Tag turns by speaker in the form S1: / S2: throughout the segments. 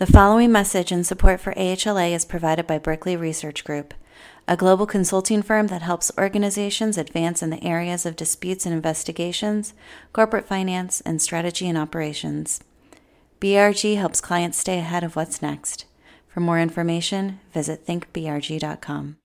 S1: The following message and support for AHLA is provided by Berkeley Research Group, a global consulting firm that helps organizations advance in the areas of disputes and investigations, corporate finance, and strategy and operations. BRG helps clients stay ahead of what's next. For more information, visit thinkbrg.com.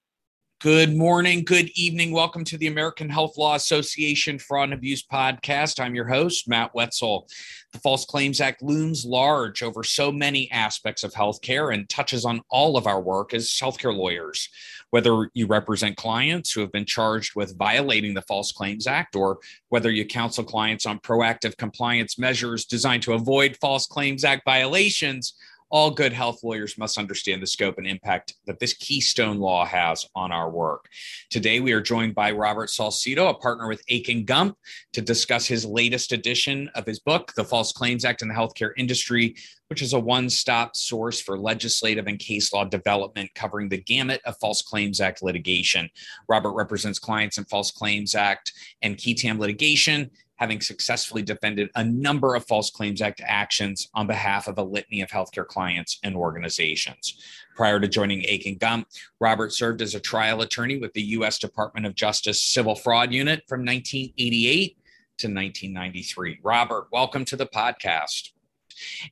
S2: Good morning, good evening. Welcome to the American Health Law Association Fraud and Abuse Podcast. I'm your host, Matt Wetzel. The False Claims Act looms large over so many aspects of healthcare and touches on all of our work as healthcare lawyers. Whether you represent clients who have been charged with violating the False Claims Act, or whether you counsel clients on proactive compliance measures designed to avoid False Claims Act violations, all good health lawyers must understand the scope and impact that this keystone law has on our work. Today, we are joined by Robert Salcido, a partner with Akin Gump, to discuss his latest edition of his book, The False Claims Act in the Healthcare Industry, which is a one stop source for legislative and case law development covering the gamut of False Claims Act litigation. Robert represents clients in False Claims Act and qui tam litigation having successfully defended a number of False Claims Act actions on behalf of a litany of healthcare clients and organizations. Prior to joining Akin Gump, Robert served as a trial attorney with the U.S. Department of Justice Civil Fraud Unit from 1988 to 1993. Robert, welcome to the podcast.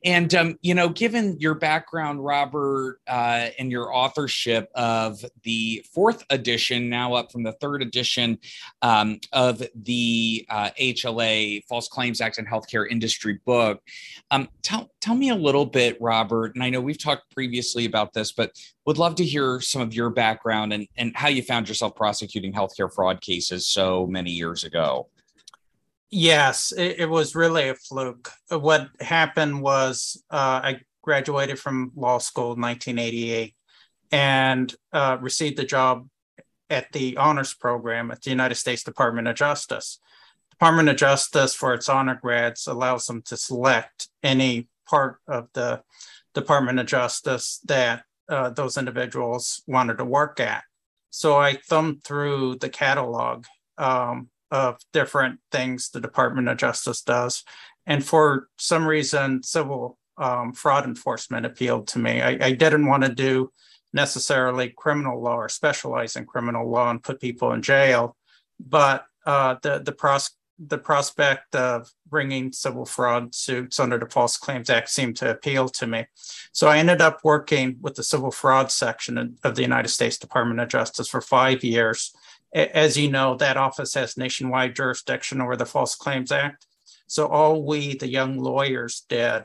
S2: And, um, you know, given your background, Robert, uh, and your authorship of the fourth edition, now up from the third edition um, of the uh, HLA False Claims Act and Healthcare Industry book, um, tell, tell me a little bit, Robert. And I know we've talked previously about this, but would love to hear some of your background and, and how you found yourself prosecuting healthcare fraud cases so many years ago.
S3: Yes, it, it, was really a fluke. What happened was uh, I graduated from law school in 1988 and uh, received a job at the honors program at the United States Department of Justice. Department of Justice, for its honor grads, allows them to select any part of the Department of Justice that uh, those individuals wanted to work at. So I thumbed through the catalog um, of different things the Department of Justice does. And for some reason, civil um, fraud enforcement appealed to me. I, I didn't want to do necessarily criminal law or specialize in criminal law and put people in jail, but uh, the the pros- the prospect of bringing civil fraud suits under the False Claims Act seemed to appeal to me. So I ended up working with the civil fraud section of the United States Department of Justice for five years as you know, that office has nationwide jurisdiction over the False Claims Act. So all we, the young lawyers, did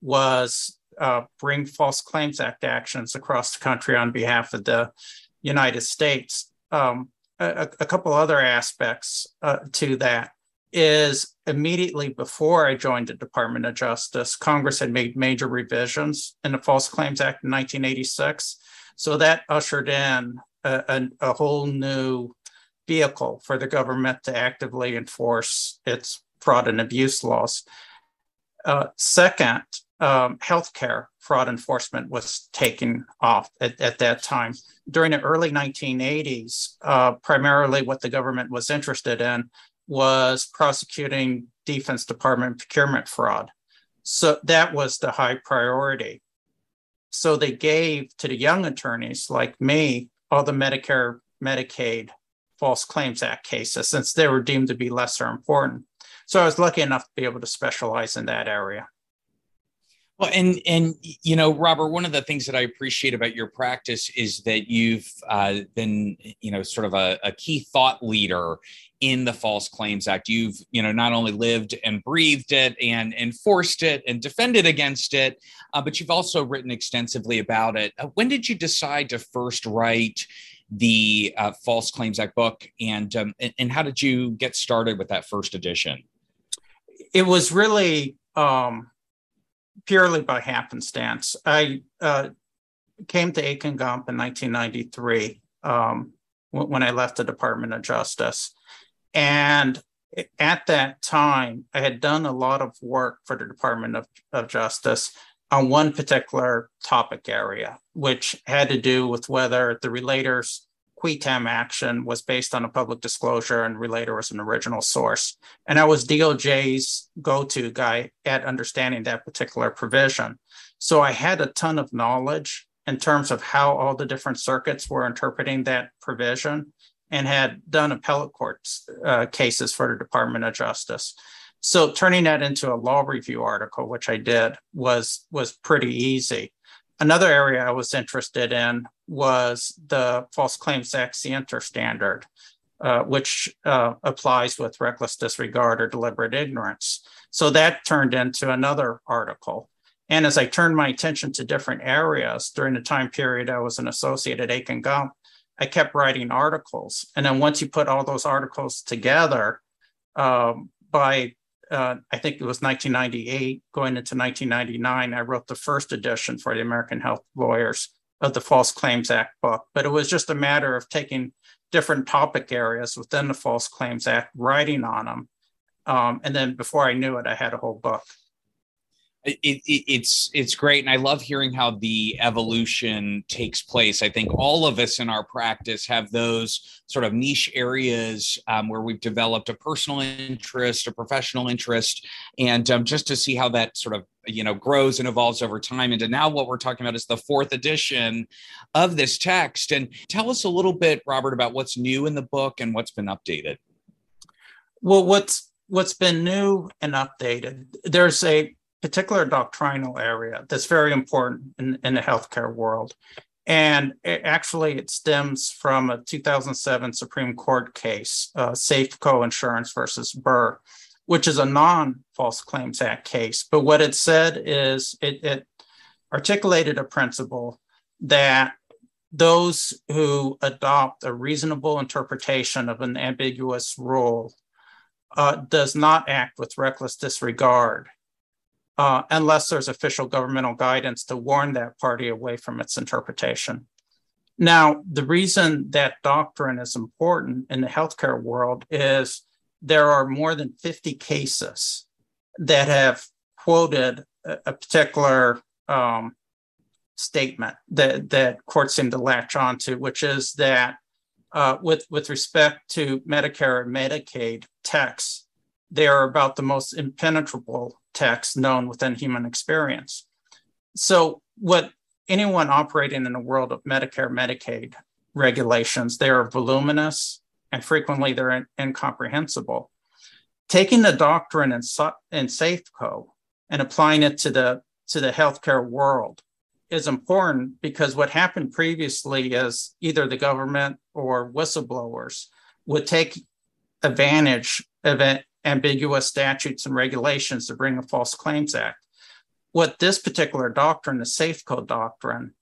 S3: was uh, bring False Claims Act actions across the country on behalf of the United States. Um, a, a, couple other aspects uh, to that is immediately before I joined the Department of Justice, Congress had made major revisions in the False Claims Act in 1986. So that ushered in a, a, a whole new vehicle for the government to actively enforce its fraud and abuse laws. Uh, second, um, healthcare fraud enforcement was taken off at, at, that time. During the early 1980s, uh, primarily what the government was interested in was prosecuting Defense Department procurement fraud. So that was the high priority. So they gave to the young attorneys like me all the Medicare, Medicaid, False Claims Act cases since they were deemed to be lesser important. So I was lucky enough to be able to specialize in that area.
S2: Well, and and you know, Robert, one of the things that I appreciate about your practice is that you've uh, been, you know, sort of a, a, key thought leader in the False Claims Act. You've, you know, not only lived and breathed it and enforced it and defended against it, uh, but you've also written extensively about it. Uh, when did you decide to first write? The uh, False Claims Act book, and, um, and, and how did you get started with that first edition?
S3: It was really um, purely by happenstance. I uh, came to Akin Gump in 1993 um, when I left the Department of Justice, and at that time, I had done a lot of work for the Department of, of Justice on one particular topic area, which had to do with whether the relator's qui tam action was based on a public disclosure and relator was an original source. And I was DOJ's go to guy at understanding that particular provision. So I had a ton of knowledge in terms of how all the different circuits were interpreting that provision and had done appellate court uh, cases for the Department of Justice. So turning that into a law review article, which I did, was was pretty easy. Another area I was interested in was the False Claims Act Scienter standard, uh, which uh, applies with reckless disregard or deliberate ignorance. So that turned into another article. And as I turned my attention to different areas during the time period I was an associate at Akin Gump, I kept writing articles. And then once you put all those articles together, um, by uh, I think it was 1998, going into 1999, I wrote the first edition for the American Health Lawyers of the False Claims Act book. But it was just a matter of taking different topic areas within the False Claims Act, writing on them. Um, and then before I knew it, I had a whole book
S2: it, it, it's it's great. And i love hearing how the evolution takes place. I think all of us in our practice have those sort of niche areas um, where we've developed a personal interest a professional interest and um, just to see how that sort of you know grows and evolves over time. And now what we're talking about is the fourth edition of this text. And tell us a little bit robert about what's new in the book and what's been updated.
S3: Well what's what's been new and updated? There's a particular doctrinal area that's very important in, in the healthcare world. And it, actually, it stems from a 2007 Supreme Court case, uh, Safeco Insurance versus Burr, which is a non False Claims Act case. But what it said is it, it articulated a principle that those who adopt a reasonable interpretation of an ambiguous rule uh, does not act with reckless disregard uh, unless there's official governmental guidance to warn that party away from its interpretation. Now, the reason that doctrine is important in the healthcare world is there are more than 50 cases that have quoted a, a particular um, statement that, that courts seem to latch onto, which is that uh, with, with respect to Medicare and Medicaid texts, they are about the most impenetrable text known within human experience. So, what anyone operating in the world of Medicare, Medicaid regulations, they are voluminous and frequently they're incomprehensible. Taking the doctrine in, in Safeco and applying it to the to the healthcare world is important because what happened previously is either the government or whistleblowers would take advantage of ambiguous statutes and regulations to bring a False Claims Act. What this particular doctrine, the Safeco doctrine,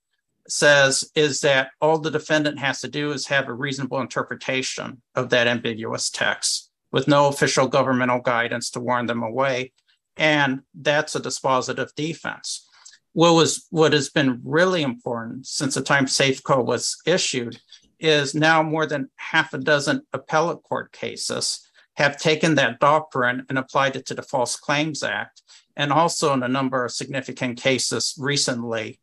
S3: says is that all the defendant has to do is have a reasonable interpretation of that ambiguous text with no official governmental guidance to warn them away. And that's a dispositive defense. What was what has been really important since the time Safeco was issued is now more than half a dozen appellate court cases have taken that doctrine and applied it to the False Claims Act, and also in a number of significant cases recently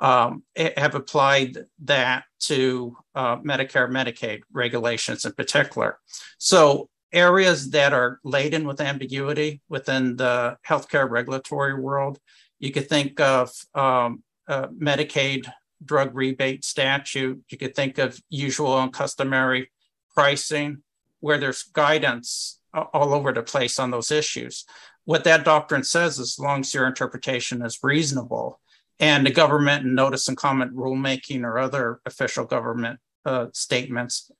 S3: um, have applied that to uh, Medicare, Medicaid regulations in particular. So areas that are laden with ambiguity within the healthcare regulatory world, you could think of um, uh, Medicaid drug rebate statute. You could think of usual and customary pricing where there's guidance all over the place on those issues. What that doctrine says, is as long as your interpretation is reasonable, and the government and notice and comment rulemaking or other official government uh, statements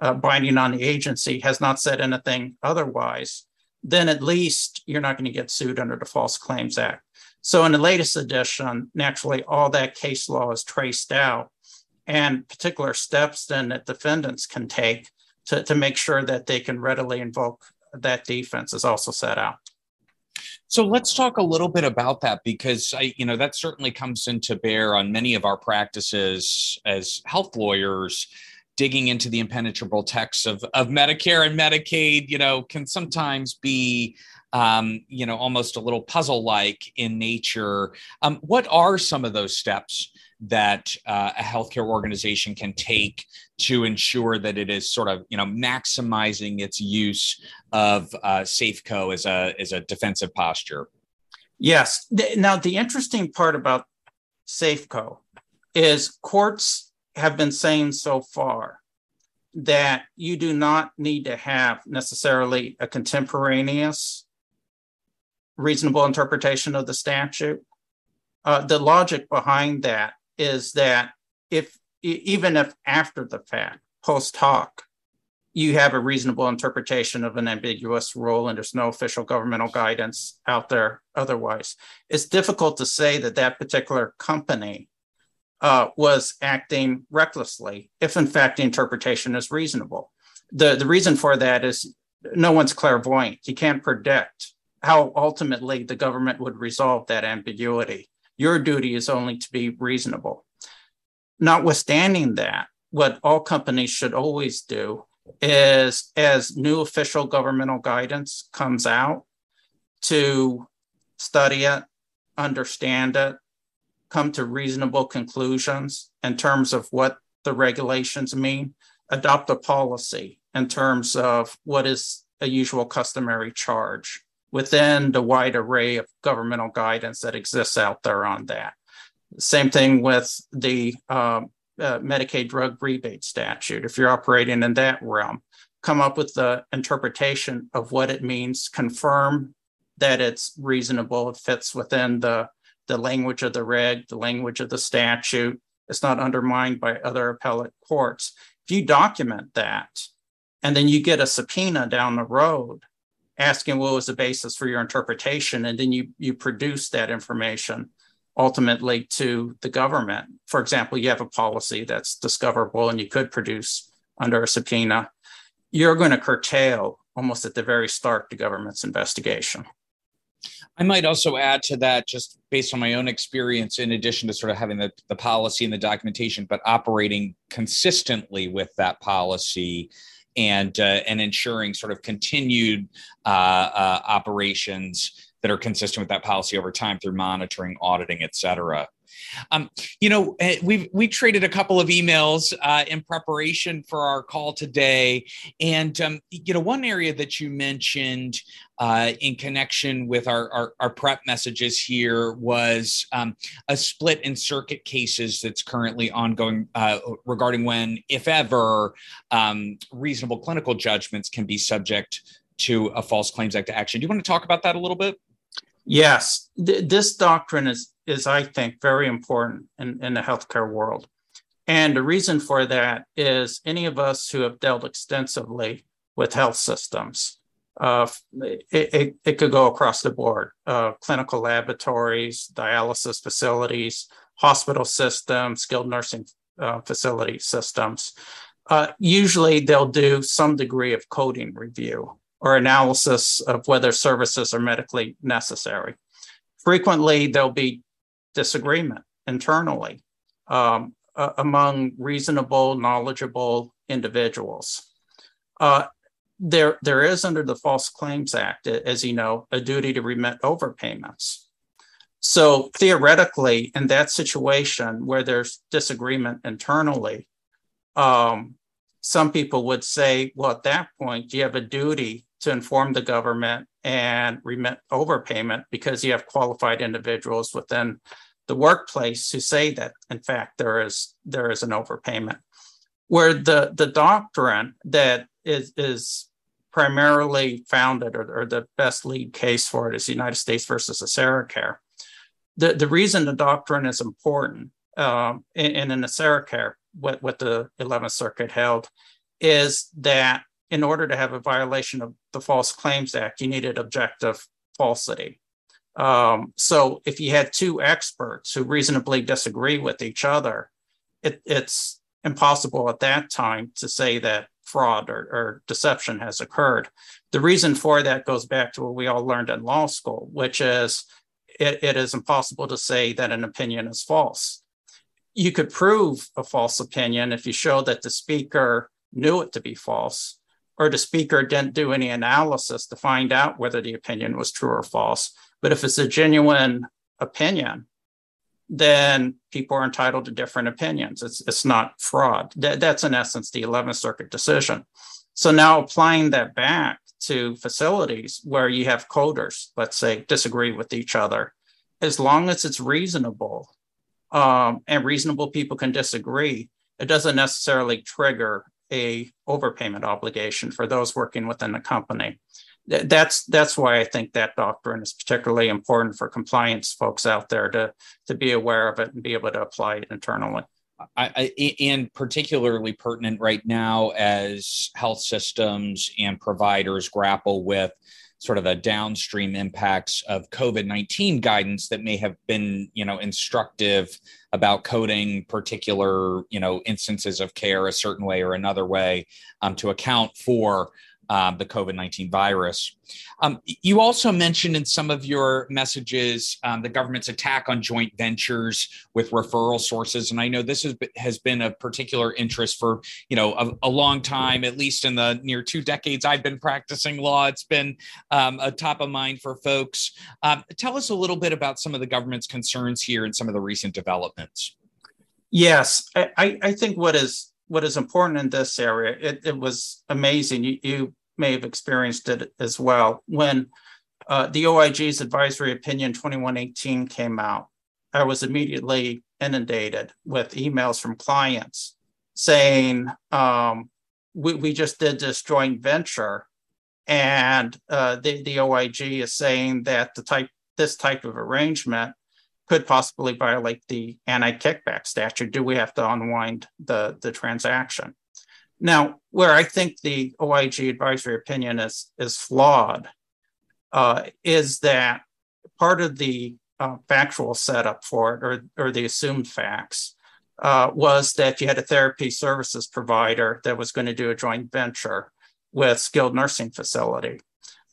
S3: uh, binding on the agency has not said anything otherwise, then at least you're not going to get sued under the False Claims Act. So, in the latest edition, naturally, all that case law is traced out, and particular steps then that defendants can take to, to make sure that they can readily invoke that defense is also set out.
S2: So let's talk a little bit about that because I, you know, that certainly comes into bear on many of our practices as health lawyers. Digging into the impenetrable texts of, of Medicare and Medicaid, you know, can sometimes be um, you know, almost a little puzzle like in nature. Um, what are some of those steps that uh, a healthcare organization can take to ensure that it is sort of you know maximizing its use of uh, Safeco as a as a defensive posture?
S3: Yes. Now, the interesting part about Safeco is courts have been saying so far that you do not need to have necessarily a contemporaneous reasonable interpretation of the statute. Uh, the logic behind that is that if even if after the fact, post hoc, you have a reasonable interpretation of an ambiguous rule and there's no official governmental guidance out there otherwise, it's difficult to say that that particular company uh, was acting recklessly if in fact the interpretation is reasonable. The, the reason for that is no one's clairvoyant. You can't predict how ultimately the government would resolve that ambiguity. Your duty is only to be reasonable. Notwithstanding that, what all companies should always do is as new official governmental guidance comes out to study it, understand it, come to reasonable conclusions in terms of what the regulations mean, adopt a policy in terms of what is a usual customary charge within the wide array of governmental guidance that exists out there on that. Same thing with the um, uh, Medicaid drug rebate statute. If you're operating in that realm, come up with the interpretation of what it means, confirm that it's reasonable, it fits within the, the language of the reg, the language of the statute, it's not undermined by other appellate courts. If you document that, and then you get a subpoena down the road asking what was the basis for your interpretation, and then you you produce that information ultimately to the government. For example, you have a policy that's discoverable and you could produce under a subpoena. You're going to curtail almost at the very start the government's investigation.
S2: I might also add to that, just based on my own experience, in addition to sort of having the, the policy and the documentation, but operating consistently with that policy and uh, and ensuring sort of continued uh, uh, operations that are consistent with that policy over time through monitoring, auditing, et cetera. Um, you know, eh, we've we traded a couple of emails uh, in preparation for our call today, and um, you know, one area that you mentioned uh, in connection with our, our, our prep messages here was um, a split in circuit cases that's currently ongoing uh, regarding when, if ever, um, reasonable clinical judgments can be subject to a False Claims Act action. Do you want to talk about that a little bit?
S3: Yes, th- this doctrine is is I think very important in, in the healthcare world, and the reason for that is any of us who have dealt extensively with health systems, uh, it, it, it, could go across the board: uh, clinical laboratories, dialysis facilities, hospital systems, skilled nursing uh, facility systems. Uh, usually, they'll do some degree of coding review or analysis of whether services are medically necessary. Frequently, there'll be disagreement internally um, uh, among reasonable, knowledgeable individuals. Uh, there, there is under the False Claims Act, as you know, a duty to remit overpayments. So theoretically, in that situation where there's disagreement internally, um, some people would say, well, at that point, you have a duty to inform the government and remit overpayment because you have qualified individuals within the workplace who say that in fact there is there is an overpayment. Where the the doctrine that is is primarily founded or, or the best lead case for it is the united states versus AseraCare the, the reason the doctrine is important um, in, in an AseraCare what, what the 11th circuit held is that in order to have a violation of the False Claims Act, you needed objective falsity. Um, so if you had two experts who reasonably disagree with each other, it, it's impossible at that time to say that fraud or, or, deception has occurred. The reason for that goes back to what we all learned in law school, which is it, it is impossible to say that an opinion is false. You could prove a false opinion if you show that the speaker knew it to be false, or the speaker didn't do any analysis to find out whether the opinion was true or false. But if it's a genuine opinion, then people are entitled to different opinions. It's, it's not fraud. That, that's in essence the 11th Circuit decision. So now applying that back to facilities where you have coders, let's say, disagree with each other, as long as it's reasonable um, and reasonable people can disagree, it doesn't necessarily trigger a overpayment obligation for those working within the company. That's that's why I think that doctrine is particularly important for compliance folks out there to to be aware of it and be able to apply it internally.
S2: I, I, and particularly pertinent right now as health systems and providers grapple with sort of the downstream impacts of COVID-19 guidance that may have been, you know, instructive about coding particular, you know, instances of care a certain way or another way um, to account for um, the COVID 19 virus. Um, you also mentioned in some of your messages um, the government's attack on joint ventures with referral sources. And I know this has been, a particular interest for, you know, a, a, long time, at least in the near two decades I've been practicing law. It's been um, a top of mind for folks. Um, tell us a little bit about some of the government's concerns here and some of the recent developments.
S3: Yes, I, I think what is what is important in this area, it, it was amazing. You, you may have experienced it as well. When uh, the OIG's advisory opinion 2118 came out, I was immediately inundated with emails from clients saying, um, we, we just did this joint venture and uh, the, the OIG is saying that the type this type of arrangement could possibly violate the anti-kickback statute. Do we have to unwind the, the transaction? Now, where I think the OIG advisory opinion is, is flawed uh, is that part of the uh, factual setup for it, or, or the assumed facts, uh, was that you had a therapy services provider that was going to do a joint venture with skilled nursing facility.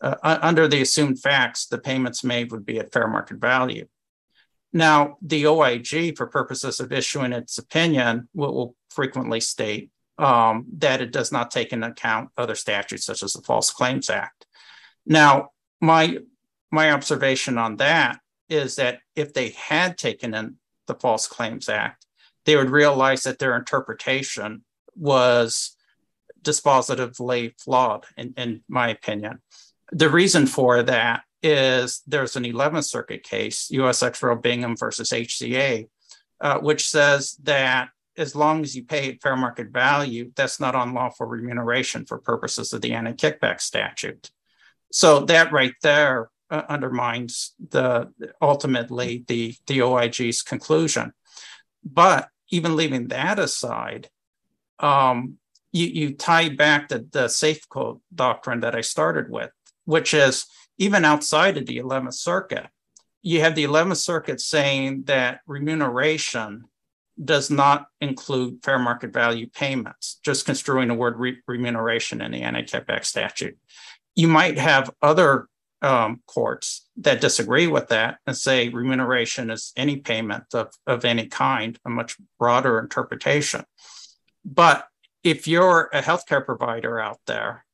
S3: Uh, under the assumed facts, the payments made would be at fair market value. Now, the OIG, for purposes of issuing its opinion, will, will frequently state um, that it does not take into account other statutes such as the False Claims Act. Now, my my observation on that is that if they had taken in the False Claims Act, they would realize that their interpretation was dispositively flawed, in, in my opinion. The reason for that is there's an 11th Circuit case, US Ex rel Bingham versus HCA, uh, which says that as long as you pay at fair market value, that's not unlawful remuneration for purposes of the anti-kickback statute. So that right there uh, undermines the ultimately the the OIG's conclusion. But even leaving that aside, um, you, you tie back to the Safeco doctrine that I started with, which is even outside of the 11th Circuit, you have the 11th Circuit saying that remuneration does not include fair market value payments, just construing the word re- remuneration in the anti-kickback statute. You might have other um, courts that disagree with that and say remuneration is any payment of, of any kind, a much broader interpretation. But if you're a healthcare provider out there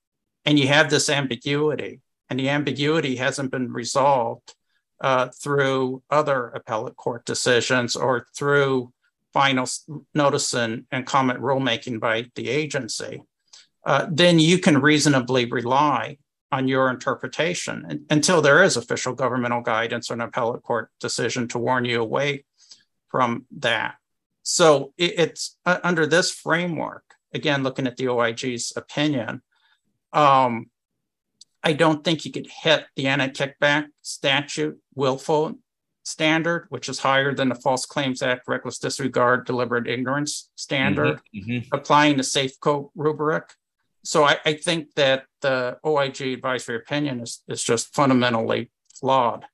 S3: and you have this ambiguity, and the ambiguity hasn't been resolved uh, through other appellate court decisions or through final notice and, and comment rulemaking by the agency, uh, then you can reasonably rely on your interpretation until there is official governmental guidance or an appellate court decision to warn you away from that. So it, it's uh, under this framework, again, looking at the OIG's opinion, um, I don't think you could hit the anti kickback statute willful standard, which is higher than the False Claims Act reckless disregard, deliberate ignorance standard, mm-hmm, mm-hmm. applying the Safeco rubric. So I, I, think that the OIG advisory opinion is, is just fundamentally flawed.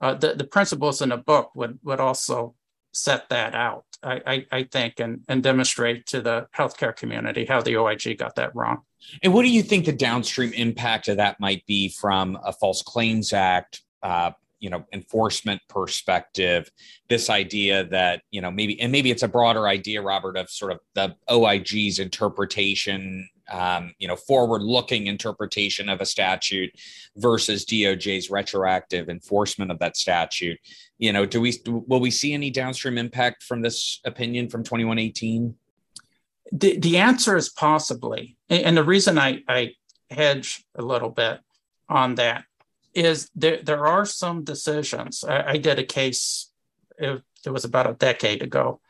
S3: Uh, the, the principles in the book would, would also set that out, I, I, I think, and, and demonstrate to the healthcare community how the OIG got that wrong.
S2: And what do you think the downstream impact of that might be from a False Claims Act uh, you know enforcement perspective this idea that you know maybe and maybe it's a broader idea robert of sort of the oig's interpretation um, you know forward looking interpretation of a statute versus doj's retroactive enforcement of that statute. You know do we will we see any downstream impact from this opinion from 2118
S3: the, the answer is possibly and the reason I, I hedge a little bit on that is there, there are some decisions. I, I did a case, it, it, was about a decade ago.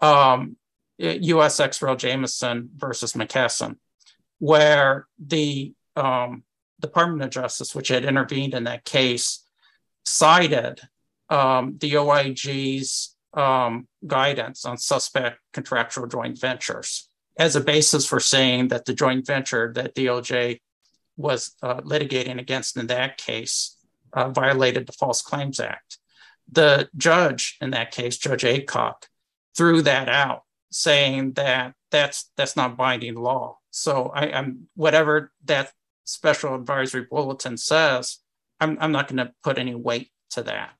S3: Um, US ex rel Jamison versus McKesson, where the um, Department of Justice, which had intervened in that case, cited um, the OIG's um, guidance on suspect contractual joint ventures as a basis for saying that the joint venture that DOJ was uh, litigating against in that case uh, violated the False Claims Act. The judge in that case, Judge Aycock, threw that out, saying that that's that's not binding law. So I, am whatever that special advisory bulletin says, I'm, I'm not going to put any weight to that.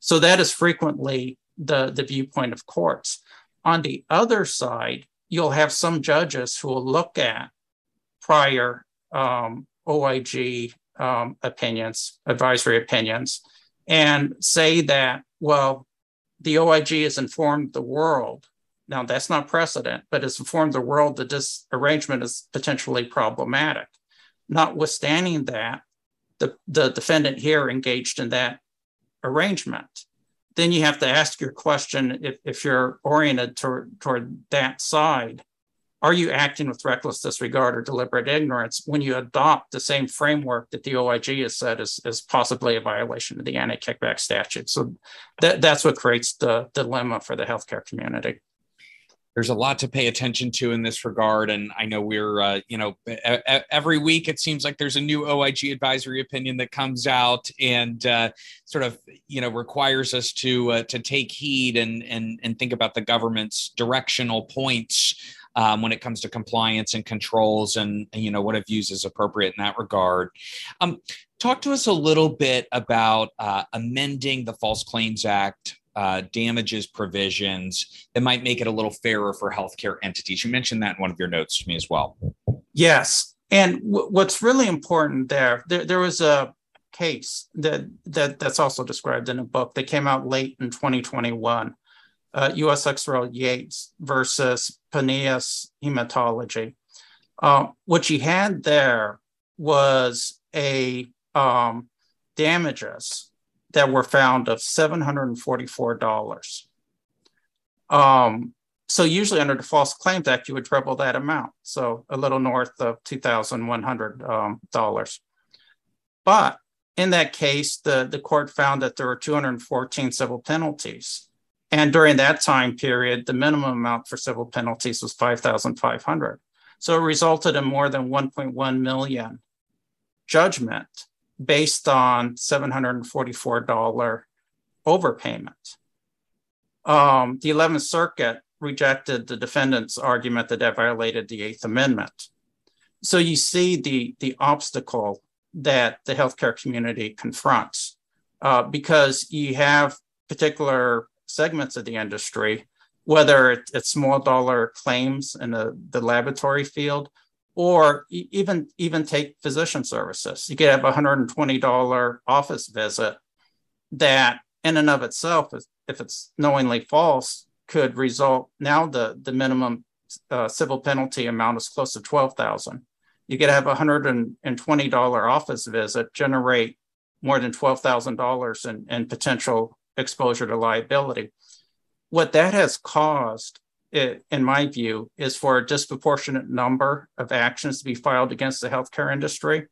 S3: So that is frequently the, the viewpoint of courts. On the other side, you'll have some judges who will look at prior um, OIG um, opinions, advisory opinions, and say that, well, the OIG has informed the world. Now, that's not precedent, but it's informed the world that this arrangement is potentially problematic. Notwithstanding that, the, the defendant here engaged in that arrangement. Then you have to ask your question if, if you're oriented toward, toward that side are you acting with reckless disregard or deliberate ignorance when you adopt the same framework that the OIG has said is, is possibly a violation of the anti-kickback statute? So that, that's what creates the dilemma for the healthcare community
S2: there's a lot to pay attention to in this regard and i know we're uh, you know every week it seems like there's a new oig advisory opinion that comes out and uh, sort of you know requires us to uh, to take heed and and and think about the government's directional points um, when it comes to compliance and controls and, you know what it views as appropriate in that regard. Um, talk to us a little bit about uh, amending the False Claims Act uh, damages provisions that might make it a little fairer for healthcare entities. You mentioned that in one of your notes to me as well.
S3: Yes, and w- what's really important there, there, there was a case that that that's also described in a book that came out late in 2021 uh, US Yates versus Pinellas Hematology. Uh, what you had there was a um, damages that were found of $744. Um, so usually under the False Claims Act, you would treble that amount. So a little north of $2,100. Um, but in that case, the, the court found that there were 214 civil penalties. And during that time period, the minimum amount for civil penalties was 5,500. So it resulted in more than 1.1 million judgment based on $744 overpayment. Um, the 11th Circuit rejected the defendant's argument that that violated the Eighth Amendment. So you see the, the obstacle that the healthcare community confronts uh, because you have particular segments of the industry, whether it's small dollar claims in the, the laboratory field or even even take physician services. You could have a $120 office visit that in and of itself, if it's knowingly false, could result now the, the minimum uh, civil penalty amount is close to 12,000. You could have a $120 office visit generate more than $12,000 in, in potential exposure to liability. What that has caused, in my view, is for a disproportionate number of actions to be filed against the healthcare industry.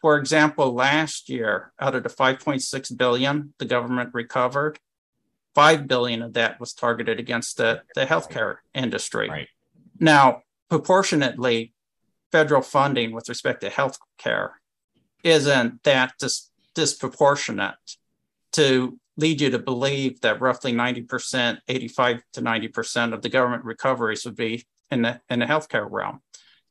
S3: For example, last year, out of the 5.6 billion the government recovered, 5 billion of that was targeted against the, the healthcare industry.
S2: Right.
S3: Now, proportionately, federal funding with respect to healthcare isn't that dis- disproportionate to lead you to believe that roughly 90%, 85 to 90% of the government recoveries would be in the, in the healthcare realm.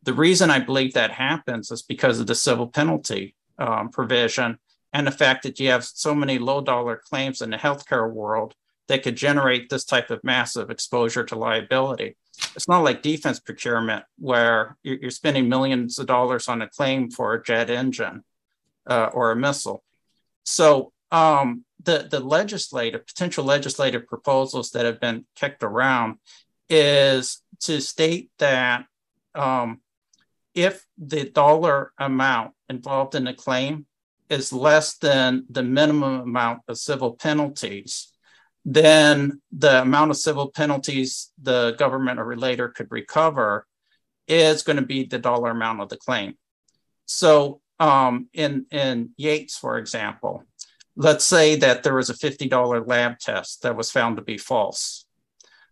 S3: The reason I believe that happens is because of the civil penalty um, provision and the fact that you have so many low dollar claims in the healthcare world that could generate this type of massive exposure to liability. It's not like defense procurement where you're spending millions of dollars on a claim for a jet engine uh, or a missile. So um, the, the legislative, potential legislative proposals that have been kicked around is to state that um, if the dollar amount involved in the claim is less than the minimum amount of civil penalties, then the amount of civil penalties the government or relator could recover is going to be the dollar amount of the claim. So um, in, in Yates, for example, let's say that there was a $50 lab test that was found to be false.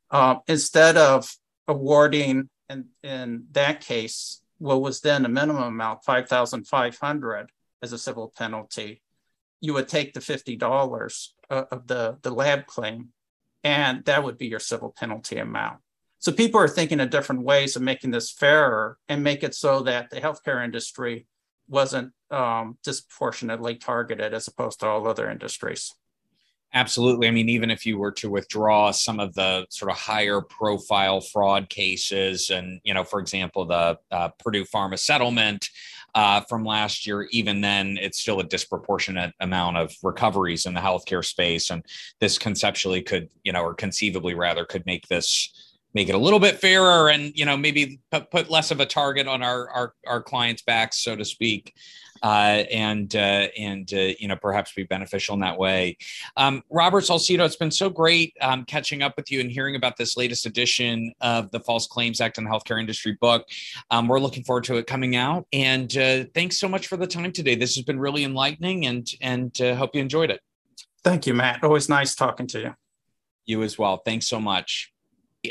S3: Uh, instead of awarding in, in that case what was then a minimum amount, 5,500 as a civil penalty, you would take the $50 uh, of the, the lab claim, and that would be your civil penalty amount. So people are thinking of different ways of making this fairer and make it so that the healthcare industry wasn't um, disproportionately targeted as opposed to all other industries.
S2: Absolutely. I mean, even if you were to withdraw some of the sort of higher profile fraud cases, and, you know, for example, the uh, Purdue Pharma settlement uh, from last year, even then, it's still a disproportionate amount of recoveries in the healthcare space. And this conceptually could, you know, or conceivably rather, could make this make it a little bit fairer and you know maybe put, less of a target on our our, our clients backs so to speak uh, and uh, and uh, you know perhaps be beneficial in that way. Um, Robert Salcido, it's been so great um, catching up with you and hearing about this latest edition of the False Claims Act and Healthcare Industry book. Um, we're looking forward to it coming out, and uh, thanks so much for the time today. This has been really enlightening, and and uh, hope you enjoyed it.
S3: Thank you, Matt. Always nice talking to you.
S2: You as well. Thanks so much.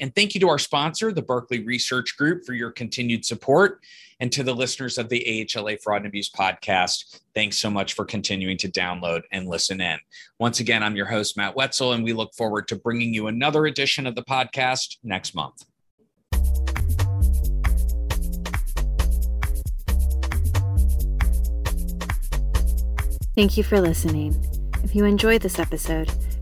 S2: And thank you to our sponsor, the Berkeley Research Group, for your continued support. And to the listeners of the AHLA Fraud and Abuse podcast, thanks so much for continuing to download and listen in. Once again, I'm your host, Matt Wetzel, and we look forward to bringing you another edition of the podcast next month.
S1: Thank you for listening. If you enjoyed this episode,